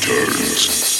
returns.